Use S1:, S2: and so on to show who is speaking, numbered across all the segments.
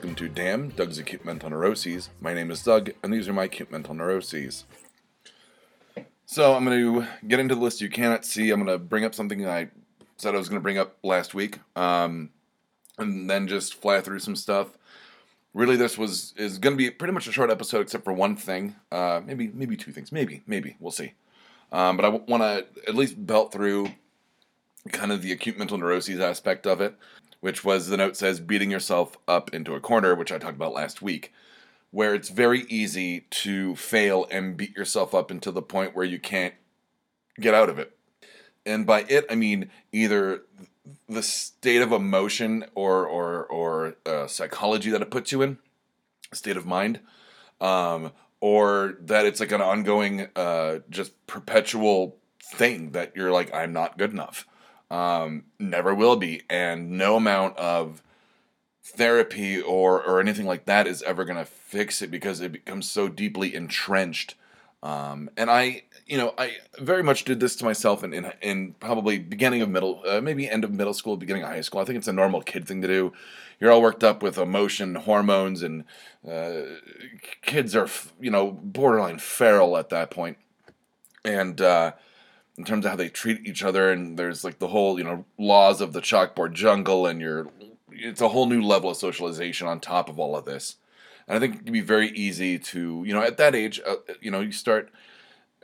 S1: Welcome to Damn Doug's Acute Mental Neuroses. My name is Doug, and these are my acute mental neuroses. So I'm going to get into the list you cannot see. I'm going to bring up something I said I was going to bring up last week, um, and then just fly through some stuff. Really, this was is going to be pretty much a short episode, except for one thing, uh, maybe maybe two things, maybe maybe we'll see. Um, but I want to at least belt through kind of the acute mental neuroses aspect of it, which was the note says beating yourself up into a corner, which I talked about last week, where it's very easy to fail and beat yourself up into the point where you can't get out of it. And by it, I mean either the state of emotion or or or uh, psychology that it puts you in, state of mind, um, or that it's like an ongoing, uh, just perpetual thing that you're like, I'm not good enough um, never will be, and no amount of therapy or or anything like that is ever going to fix it because it becomes so deeply entrenched. Um, and I, you know, I very much did this to myself in in, in probably beginning of middle, uh, maybe end of middle school, beginning of high school. I think it's a normal kid thing to do. You're all worked up with emotion, hormones, and uh, kids are, you know, borderline feral at that point. And uh, in terms of how they treat each other and there's like the whole you know laws of the chalkboard jungle and you're it's a whole new level of socialization on top of all of this. And i think it can be very easy to you know at that age uh, you know you start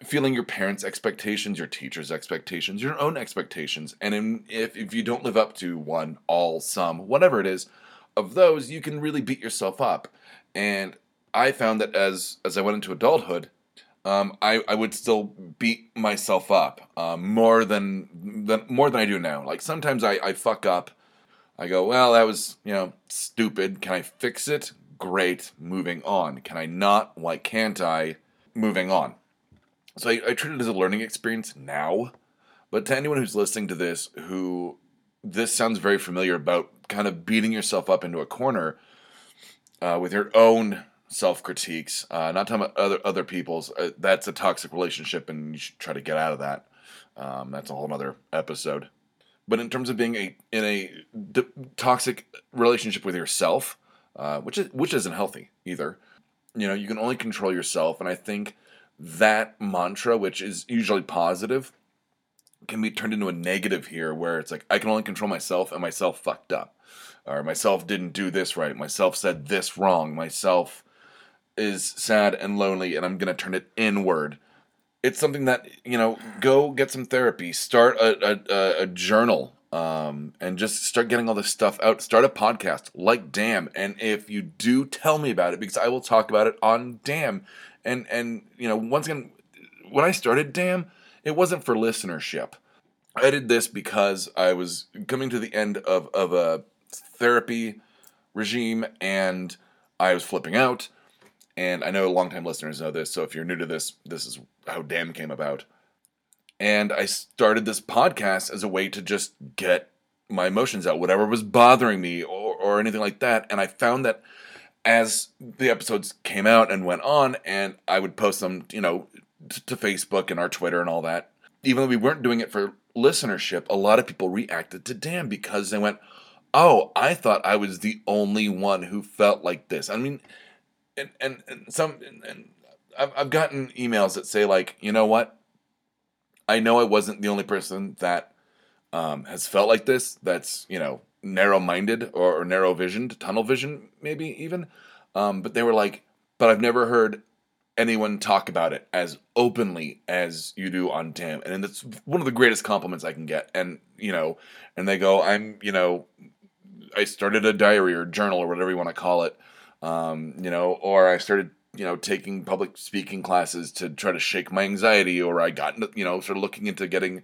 S1: feeling your parents expectations your teachers expectations your own expectations. And in, if, if you don't live up to one all some whatever it is of those you can really beat yourself up. And i found that as as i went into adulthood um, I, I would still beat myself up um, more than, than more than I do now. Like sometimes I, I fuck up. I go, well, that was you know stupid. Can I fix it? Great. Moving on. Can I not? Why can't I? Moving on. So I, I treat it as a learning experience now. But to anyone who's listening to this, who this sounds very familiar about kind of beating yourself up into a corner uh, with your own self critiques. Uh, not talking about other other people's. Uh, that's a toxic relationship, and you should try to get out of that. Um, that's a whole other episode. But in terms of being a in a d- toxic relationship with yourself, uh, which is which isn't healthy either. You know, you can only control yourself, and I think that mantra, which is usually positive, can be turned into a negative here, where it's like I can only control myself, and myself fucked up, or myself didn't do this right, myself said this wrong, myself is sad and lonely and I'm going to turn it inward. It's something that, you know, go get some therapy, start a, a, a journal, um, and just start getting all this stuff out. Start a podcast like Damn. And if you do, tell me about it because I will talk about it on Damn. And, and you know, once again, when I started Damn, it wasn't for listenership. I did this because I was coming to the end of, of a therapy regime and I was flipping out and I know longtime listeners know this, so if you're new to this, this is how Damn came about. And I started this podcast as a way to just get my emotions out, whatever was bothering me or, or anything like that. And I found that as the episodes came out and went on, and I would post them, you know, t- to Facebook and our Twitter and all that, even though we weren't doing it for listenership, a lot of people reacted to Damn because they went, Oh, I thought I was the only one who felt like this. I mean, and and, and some and I've, I've gotten emails that say like you know what i know i wasn't the only person that um, has felt like this that's you know narrow-minded or, or narrow visioned tunnel vision maybe even um, but they were like but i've never heard anyone talk about it as openly as you do on Damn. And it's one of the greatest compliments I can get. And, you know, and they go, I'm, you know, I started a diary or journal or whatever you want to call it um, you know, or I started, you know, taking public speaking classes to try to shake my anxiety, or I got, you know, sort of looking into getting,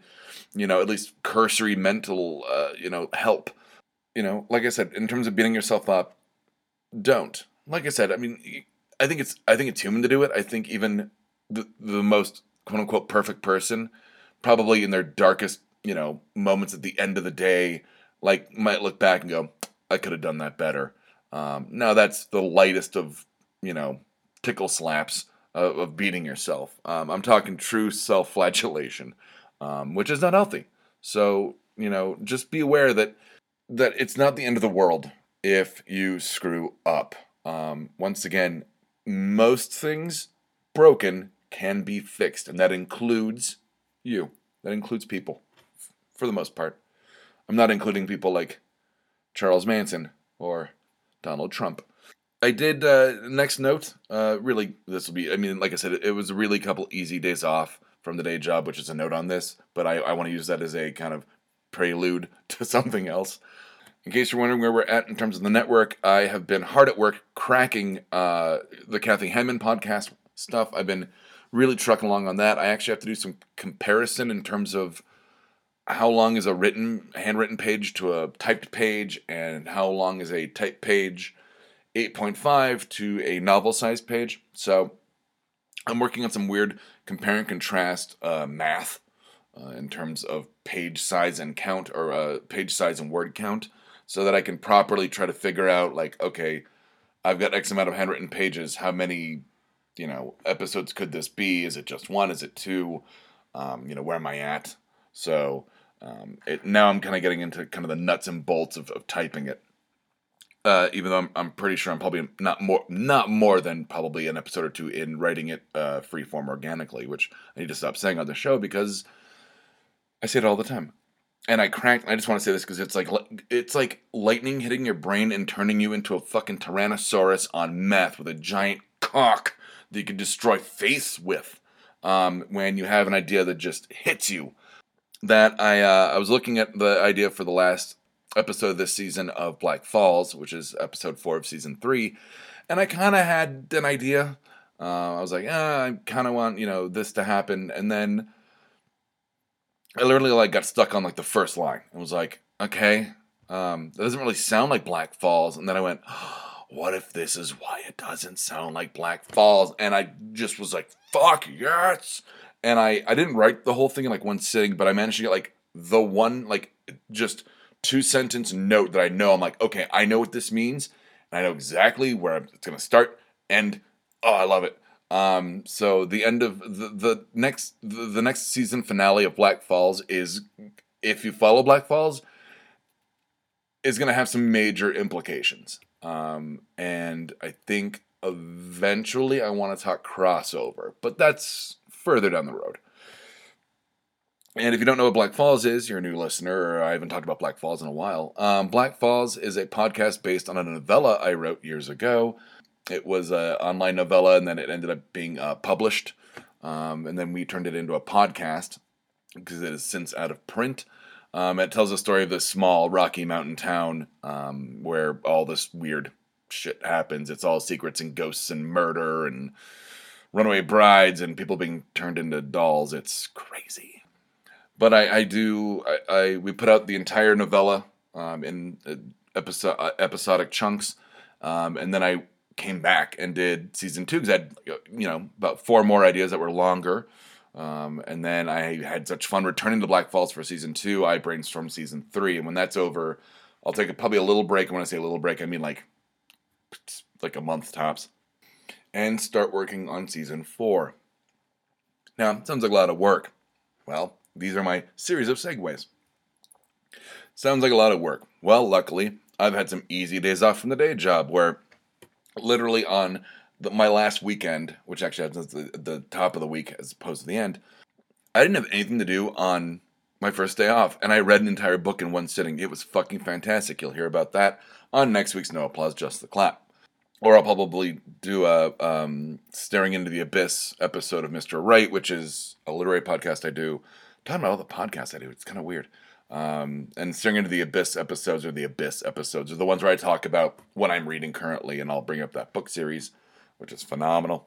S1: you know, at least cursory mental, uh, you know, help. You know, like I said, in terms of beating yourself up, don't. Like I said, I mean, I think it's I think it's human to do it. I think even the the most quote unquote perfect person, probably in their darkest, you know, moments at the end of the day, like might look back and go, I could have done that better um, now that's the lightest of you know tickle slaps of, of beating yourself. Um, I'm talking true self-flagellation, um, which is not healthy. So you know, just be aware that that it's not the end of the world if you screw up. Um, once again, most things broken can be fixed, and that includes you. That includes people, for the most part. I'm not including people like Charles Manson or Donald Trump. I did uh, next note. Uh, really, this will be. I mean, like I said, it, it was a really couple easy days off from the day job, which is a note on this. But I, I want to use that as a kind of prelude to something else. In case you're wondering where we're at in terms of the network, I have been hard at work cracking uh, the Kathy Henman podcast stuff. I've been really trucking along on that. I actually have to do some comparison in terms of how long is a written, handwritten page to a typed page, and how long is a typed page 8.5 to a novel size page. So I'm working on some weird compare and contrast uh, math uh, in terms of page size and count, or uh, page size and word count, so that I can properly try to figure out, like, okay, I've got X amount of handwritten pages. How many, you know, episodes could this be? Is it just one? Is it two? Um, you know, where am I at? So um, it, now I'm kind of getting into kind of the nuts and bolts of, of typing it. Uh, even though I'm, I'm pretty sure I'm probably not more not more than probably an episode or two in writing it uh, freeform organically, which I need to stop saying on the show because I say it all the time. And I cracked. I just want to say this because it's like it's like lightning hitting your brain and turning you into a fucking Tyrannosaurus on meth with a giant cock that you can destroy face with. Um, when you have an idea that just hits you. That I uh, I was looking at the idea for the last episode this season of Black Falls, which is episode four of season three, and I kind of had an idea. Uh, I was like, ah, I kind of want you know this to happen, and then I literally like got stuck on like the first line. I was like, okay, um, that doesn't really sound like Black Falls, and then I went. what if this is why it doesn't sound like Black Falls? And I just was like, fuck yes. And I, I didn't write the whole thing in like one sitting, but I managed to get like the one, like just two sentence note that I know I'm like, okay, I know what this means, and I know exactly where it's gonna start. And oh, I love it. Um, so the end of the, the next the, the next season finale of Black Falls is, if you follow Black Falls, is gonna have some major implications. Um, and I think eventually I want to talk crossover, but that's further down the road. And if you don't know what Black Falls is, you're a new listener, or I haven't talked about Black Falls in a while. Um, Black Falls is a podcast based on a novella I wrote years ago. It was an online novella, and then it ended up being uh, published. Um, and then we turned it into a podcast because it is since out of print. Um, it tells the story of this small Rocky Mountain town um, where all this weird shit happens. It's all secrets and ghosts and murder and runaway brides and people being turned into dolls. It's crazy but I, I do I, I, we put out the entire novella um, in uh, episode, uh, episodic chunks, um, and then I came back and did season two because I had you know about four more ideas that were longer, um, and then I had such fun returning to Black Falls for season two. I brainstormed season three, and when that's over, I'll take a, probably a little break. And when I say a little break, I mean like like a month tops, and start working on season four. Now, sounds like a lot of work. Well, these are my series of segues. Sounds like a lot of work. Well, luckily, I've had some easy days off from the day job where literally on the, my last weekend, which actually happens the, the top of the week as opposed to the end, I didn't have anything to do on my first day off, and I read an entire book in one sitting. It was fucking fantastic. You'll hear about that on next week's No Applause, Just the Clap. Or I'll probably do a um, Staring into the Abyss episode of Mr. Right, which is a literary podcast I do talking about all the podcasts I do. It's kind of weird. Um, and staring into the abyss episodes or the abyss episodes are the ones where I talk about what I'm reading currently, and I'll bring up that book series, which is phenomenal.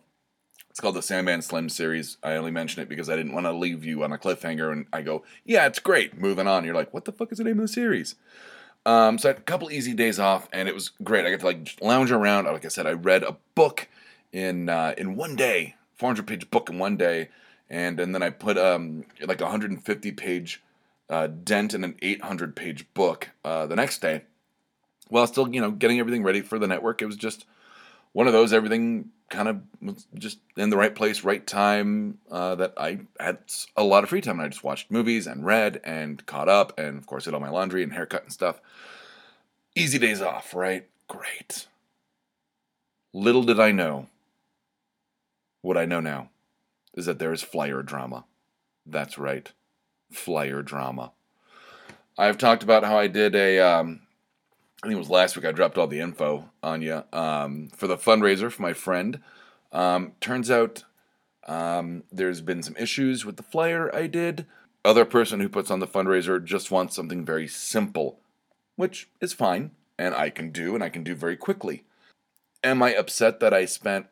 S1: It's called the Sandman Slim series. I only mention it because I didn't want to leave you on a cliffhanger, and I go, yeah, it's great. Moving on. You're like, what the fuck is the name of the series? Um, so I had a couple easy days off, and it was great. I got to like lounge around. Like I said, I read a book in uh, in one day, 400 page book in one day and and then I put um like a 150 page uh, dent in an 800 page book uh, the next day, while still you know getting everything ready for the network. It was just one of those everything kind of was just in the right place, right time. Uh, that I had a lot of free time, and I just watched movies and read and caught up, and of course did all my laundry and haircut and stuff. Easy days off, right? Great. Little did I know. What I know now is that there is flyer drama. That's right, flyer drama. I've talked about how I did a, um, I think it was last week. I dropped all the info on you um, for the fundraiser for my friend. Um, turns out um, there's been some issues with the flyer I did. Other person who puts on the fundraiser just wants something very simple, which is fine, and I can do, and I can do very quickly. Am I upset that I spent,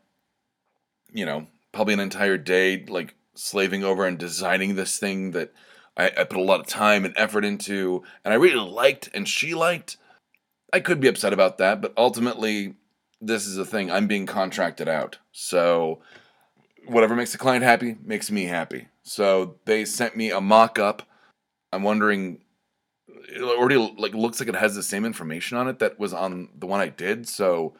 S1: you know, probably an entire day like slaving over and designing this thing that I, I put a lot of time and effort into, and I really liked, and she liked? I could be upset about that, but ultimately, this is a thing. I'm being contracted out. So whatever makes the client happy makes me happy. So they sent me a mock up. I'm wondering it already like looks like it has the same information on it that was on the one I did, so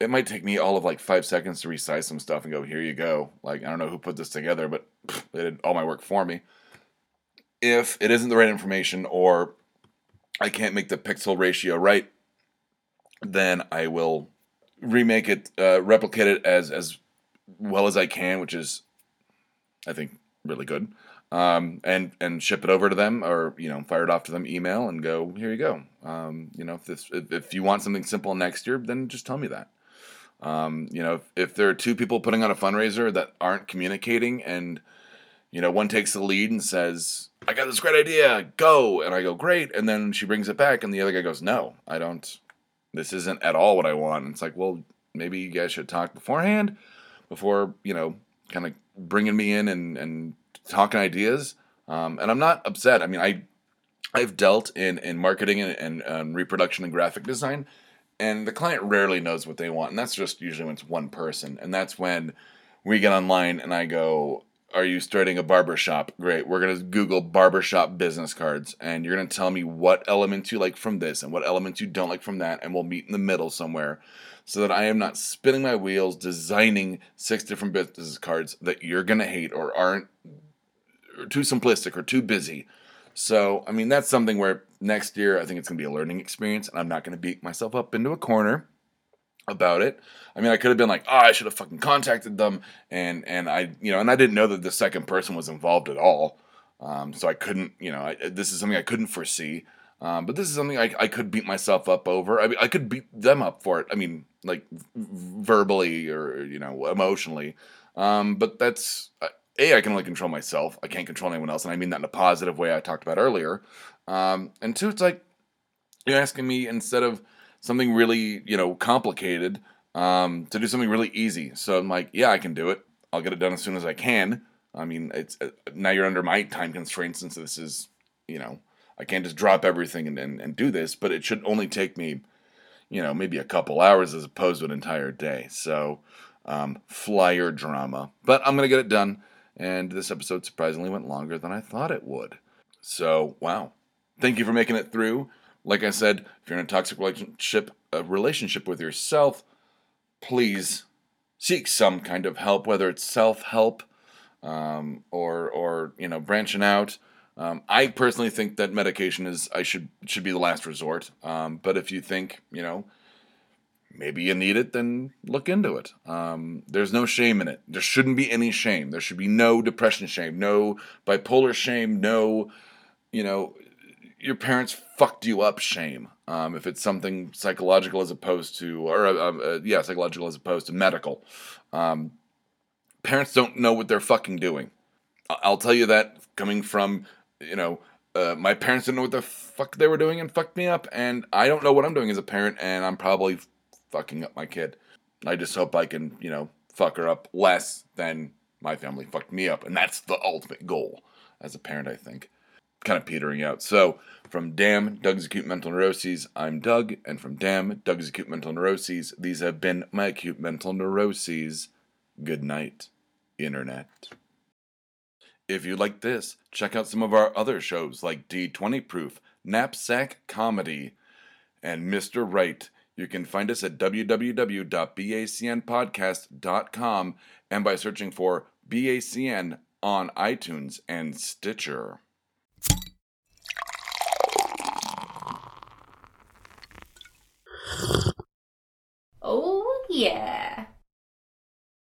S1: it might take me all of like five seconds to resize some stuff and go, here you go. Like I don't know who put this together, but they did all my work for me. If it isn't the right information or I can't make the pixel ratio right, then I will remake it, uh, replicate it as as well as I can, which is, I think, really good. Um, and and ship it over to them, or you know, fire it off to them, email, and go. Here you go. Um, you know, if this if, if you want something simple next year, then just tell me that. Um, you know, if, if there are two people putting on a fundraiser that aren't communicating, and you know, one takes the lead and says, "I got this great idea, go," and I go, "Great," and then she brings it back, and the other guy goes, "No, I don't. This isn't at all what I want." And it's like, well, maybe you guys should talk beforehand before you know kind of bringing me in and and talking ideas. Um, and I'm not upset. I mean, I I've dealt in in marketing and, and um, reproduction and graphic design, and the client rarely knows what they want, and that's just usually when it's one person, and that's when we get online and I go, "Are you starting a barber shop? Great. We're gonna Google barbershop business cards, and you're gonna tell me what elements you like from this and what elements you don't like from that, and we'll meet in the middle somewhere." so that I am not spinning my wheels designing six different business cards that you're going to hate or aren't or too simplistic or too busy. So, I mean, that's something where next year I think it's going to be a learning experience and I'm not going to beat myself up into a corner about it. I mean, I could have been like, "Oh, I should have fucking contacted them," and and I, you know, and I didn't know that the second person was involved at all, um, so I couldn't, you know, I, this is something I couldn't foresee. Um, but this is something I, I could beat myself up over. I mean, I could beat them up for it. I mean, like verbally or you know emotionally. Um, but that's uh, a I can only control myself. I can't control anyone else, and I mean that in a positive way I talked about earlier. Um, and two, it's like you're asking me instead of something really you know complicated um, to do something really easy. So I'm like, yeah, I can do it. I'll get it done as soon as I can. I mean, it's uh, now you're under my time constraints since this is you know I can't just drop everything and, and, and do this, but it should only take me, you know, maybe a couple hours as opposed to an entire day. So, um, flyer drama. But I'm to get it done. And this episode surprisingly went longer than I thought it would. So, wow. Thank you for making it through. Like I said, if you're in a toxic relationship, a relationship with yourself, please seek some kind of help, whether it's self help um, or, or, you know, branching out um, I personally think that medication is I should should be the last resort. Um, but if you think you know maybe you need it, then look into it. Um, there's no shame in it. There shouldn't be any shame. There should be no depression shame, no bipolar shame, no you know your parents fucked you up shame. Um, if it's something psychological as opposed to or uh, uh, yeah psychological as opposed to medical. Um, parents don't know what they're fucking doing. I'll tell you that coming from you know, uh, my parents didn't know what the fuck they were doing and fucked me up, and I don't know what I'm doing as a parent, and I'm probably fucking up my kid. I just hope I can, you know, fuck her up less than my family fucked me up, and that's the ultimate goal as a parent, I think. Kind of petering out. So, from Damn Doug's Acute Mental Neuroses, I'm Doug, and from Damn Doug's Acute Mental Neuroses, these have been my acute mental neuroses. Good night, Internet. If you like this, check out some of our other shows like D20 Proof, Knapsack Comedy, and Mr. Right. You can find us at www.bacnpodcast.com and by searching for BACN on iTunes and Stitcher.
S2: Yeah.